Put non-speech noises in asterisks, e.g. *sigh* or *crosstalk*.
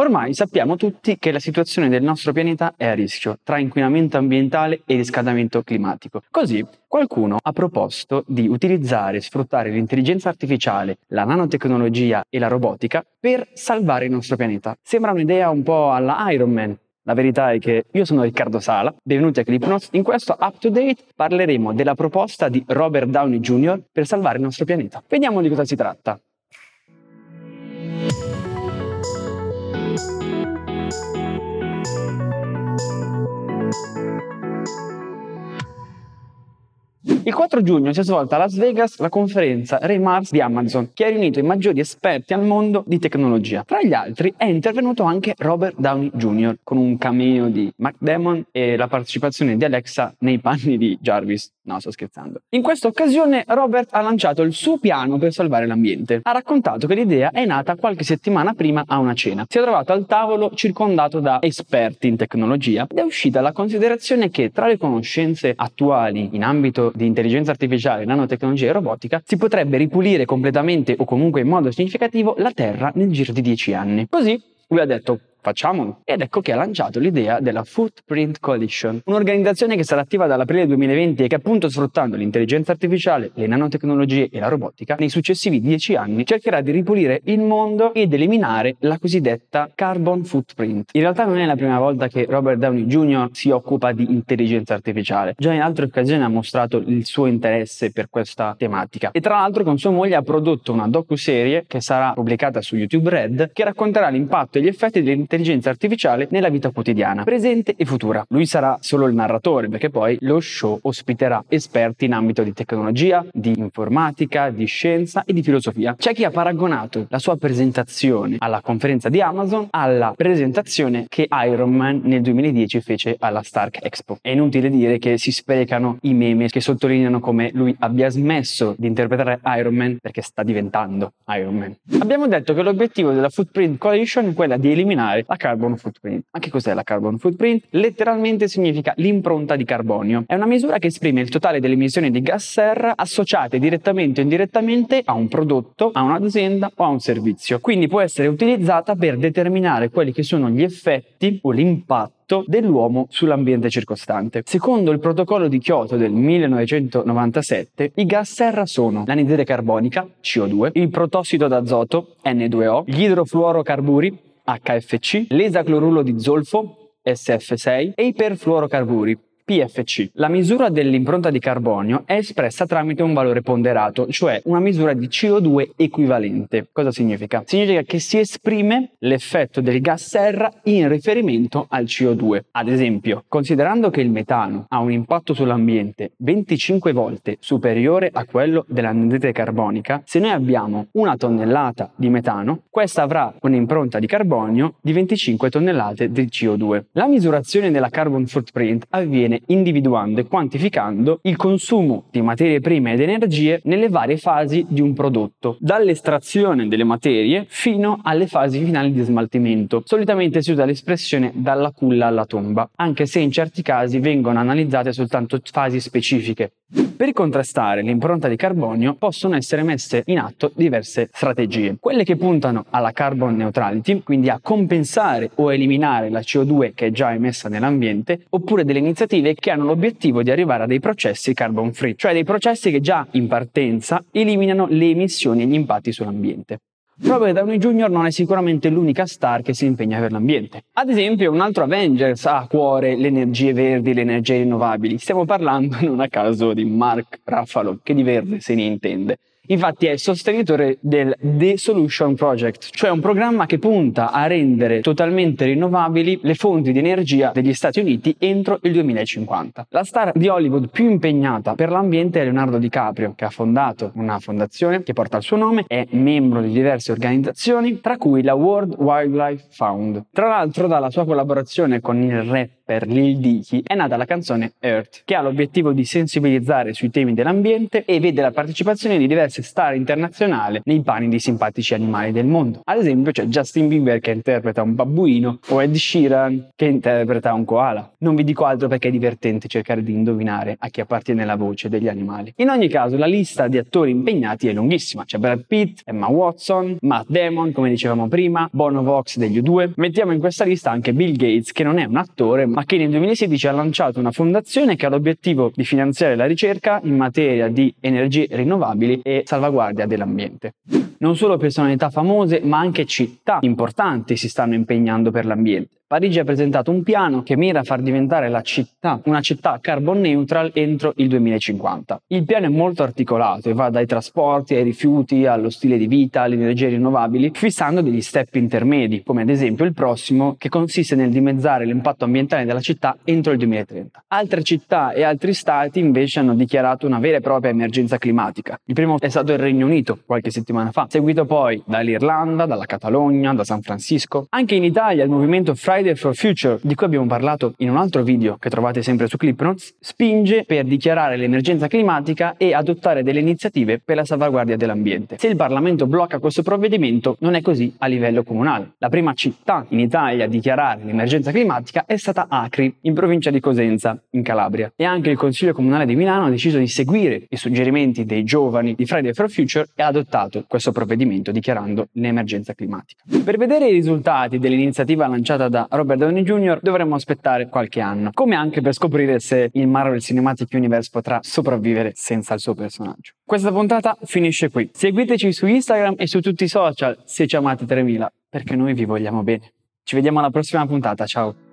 Ormai sappiamo tutti che la situazione del nostro pianeta è a rischio tra inquinamento ambientale e riscaldamento climatico. Così qualcuno ha proposto di utilizzare e sfruttare l'intelligenza artificiale, la nanotecnologia e la robotica per salvare il nostro pianeta. Sembra un'idea un po' alla Iron Man, la verità è che io sono Riccardo Sala, benvenuti a Clipnotes. In questo Up to Date parleremo della proposta di Robert Downey Jr. per salvare il nostro pianeta. Vediamo di cosa si tratta. Thank you. Il 4 giugno si è svolta a Las Vegas la conferenza Remars di Amazon, che ha riunito i maggiori esperti al mondo di tecnologia. Tra gli altri è intervenuto anche Robert Downey Jr. con un cameo di Mac Damon e la partecipazione di Alexa nei panni di Jarvis. No, sto scherzando. In questa occasione Robert ha lanciato il suo piano per salvare l'ambiente. Ha raccontato che l'idea è nata qualche settimana prima a una cena. Si è trovato al tavolo circondato da esperti in tecnologia ed è uscita la considerazione che tra le conoscenze attuali in ambito di intelligenza artificiale, nanotecnologia e robotica, si potrebbe ripulire completamente o comunque in modo significativo la Terra nel giro di 10 anni. Così lui ha detto facciamolo. Ed ecco che ha lanciato l'idea della Footprint Coalition, un'organizzazione che sarà attiva dall'aprile 2020 e che appunto sfruttando l'intelligenza artificiale, le nanotecnologie e la robotica, nei successivi dieci anni cercherà di ripulire il mondo ed eliminare la cosiddetta carbon footprint. In realtà non è la prima volta che Robert Downey Jr. si occupa di intelligenza artificiale, già in altre occasioni ha mostrato il suo interesse per questa tematica e tra l'altro con sua moglie ha prodotto una docu-serie che sarà pubblicata su YouTube Red che racconterà l'impatto e gli effetti dell'intelligenza dell'intelligenza artificiale nella vita quotidiana, presente e futura. Lui sarà solo il narratore perché poi lo show ospiterà esperti in ambito di tecnologia, di informatica, di scienza e di filosofia. C'è chi ha paragonato la sua presentazione alla conferenza di Amazon alla presentazione che Iron Man nel 2010 fece alla Stark Expo. È inutile dire che si sprecano i meme che sottolineano come lui abbia smesso di interpretare Iron Man perché sta diventando Iron Man. Abbiamo detto che l'obiettivo della Footprint Coalition è quella di eliminare la carbon footprint. Che cos'è la carbon footprint? Letteralmente significa l'impronta di carbonio. È una misura che esprime il totale delle emissioni di gas serra associate direttamente o indirettamente a un prodotto, a un'azienda o a un servizio. Quindi può essere utilizzata per determinare quelli che sono gli effetti o l'impatto dell'uomo sull'ambiente circostante. Secondo il protocollo di Kyoto del 1997, i gas serra sono l'anidride carbonica, CO2, il protossido d'azoto, N2O, gli idrofluorocarburi, HFC, l'esaclorulo di zolfo, SF6 e i perfluorocarburi, PFC. La misura dell'impronta di carbonio è espressa tramite un valore ponderato, cioè una misura di CO2 equivalente. Cosa significa? Significa che si esprime l'effetto del gas serra in riferimento al CO2. Ad esempio, considerando che il metano ha un impatto sull'ambiente 25 volte superiore a quello dell'anidride carbonica, se noi abbiamo una tonnellata di metano, questa avrà un'impronta di carbonio di 25 tonnellate di CO2. La misurazione della carbon footprint avviene individuando e quantificando il consumo di materie prime ed energie nelle varie fasi di un prodotto, dall'estrazione delle materie fino alle fasi finali di smaltimento. Solitamente si usa l'espressione dalla culla alla tomba, anche se in certi casi vengono analizzate soltanto fasi specifiche. Per contrastare l'impronta di carbonio possono essere messe in atto diverse strategie. Quelle che puntano alla carbon neutrality, quindi a compensare o eliminare la CO2 che è già emessa nell'ambiente, oppure delle iniziative che hanno l'obiettivo di arrivare a dei processi carbon free, cioè dei processi che già in partenza eliminano le emissioni e gli impatti sull'ambiente. Robert Downey Jr. non è sicuramente l'unica star che si impegna per l'ambiente. Ad esempio, un altro Avengers ha a cuore le energie verdi, le energie rinnovabili. Stiamo parlando *laughs* non a caso di Mark Ruffalo, che di verde se ne intende. Infatti è sostenitore del The Solution Project, cioè un programma che punta a rendere totalmente rinnovabili le fonti di energia degli Stati Uniti entro il 2050. La star di Hollywood più impegnata per l'ambiente è Leonardo DiCaprio, che ha fondato una fondazione che porta il suo nome, è membro di diverse organizzazioni, tra cui la World Wildlife Fund. Tra l'altro dalla sua collaborazione con il rapper Lil Dicky è nata la canzone Earth, che ha l'obiettivo di sensibilizzare sui temi dell'ambiente e vede la partecipazione di diverse star internazionale nei panni di simpatici animali del mondo. Ad esempio c'è Justin Bieber che interpreta un babbuino o Ed Sheeran che interpreta un koala. Non vi dico altro perché è divertente cercare di indovinare a chi appartiene la voce degli animali. In ogni caso la lista di attori impegnati è lunghissima. C'è Brad Pitt, Emma Watson, Matt Damon, come dicevamo prima, Bono Vox degli U2. Mettiamo in questa lista anche Bill Gates che non è un attore ma che nel 2016 ha lanciato una fondazione che ha l'obiettivo di finanziare la ricerca in materia di energie rinnovabili e salvaguardia dell'ambiente. Non solo personalità famose, ma anche città importanti si stanno impegnando per l'ambiente. Parigi ha presentato un piano che mira a far diventare la città una città carbon neutral entro il 2050. Il piano è molto articolato e va dai trasporti ai rifiuti, allo stile di vita, alle energie rinnovabili, fissando degli step intermedi, come ad esempio il prossimo che consiste nel dimezzare l'impatto ambientale della città entro il 2030. Altre città e altri stati invece hanno dichiarato una vera e propria emergenza climatica. Il primo è stato il Regno Unito qualche settimana fa, seguito poi dall'Irlanda, dalla Catalogna, da San Francisco. Anche in Italia il movimento Friday Friday for Future, di cui abbiamo parlato in un altro video che trovate sempre su ClipNotes, spinge per dichiarare l'emergenza climatica e adottare delle iniziative per la salvaguardia dell'ambiente. Se il Parlamento blocca questo provvedimento, non è così a livello comunale. La prima città in Italia a dichiarare l'emergenza climatica è stata Acri, in provincia di Cosenza, in Calabria. E anche il Consiglio Comunale di Milano ha deciso di seguire i suggerimenti dei giovani di Friday for Future e ha adottato questo provvedimento dichiarando l'emergenza climatica. Per vedere i risultati dell'iniziativa lanciata da Robert Downey Jr. dovremmo aspettare qualche anno, come anche per scoprire se il Marvel Cinematic Universe potrà sopravvivere senza il suo personaggio. Questa puntata finisce qui. Seguiteci su Instagram e su tutti i social se ci amate 3000, perché noi vi vogliamo bene. Ci vediamo alla prossima puntata, ciao!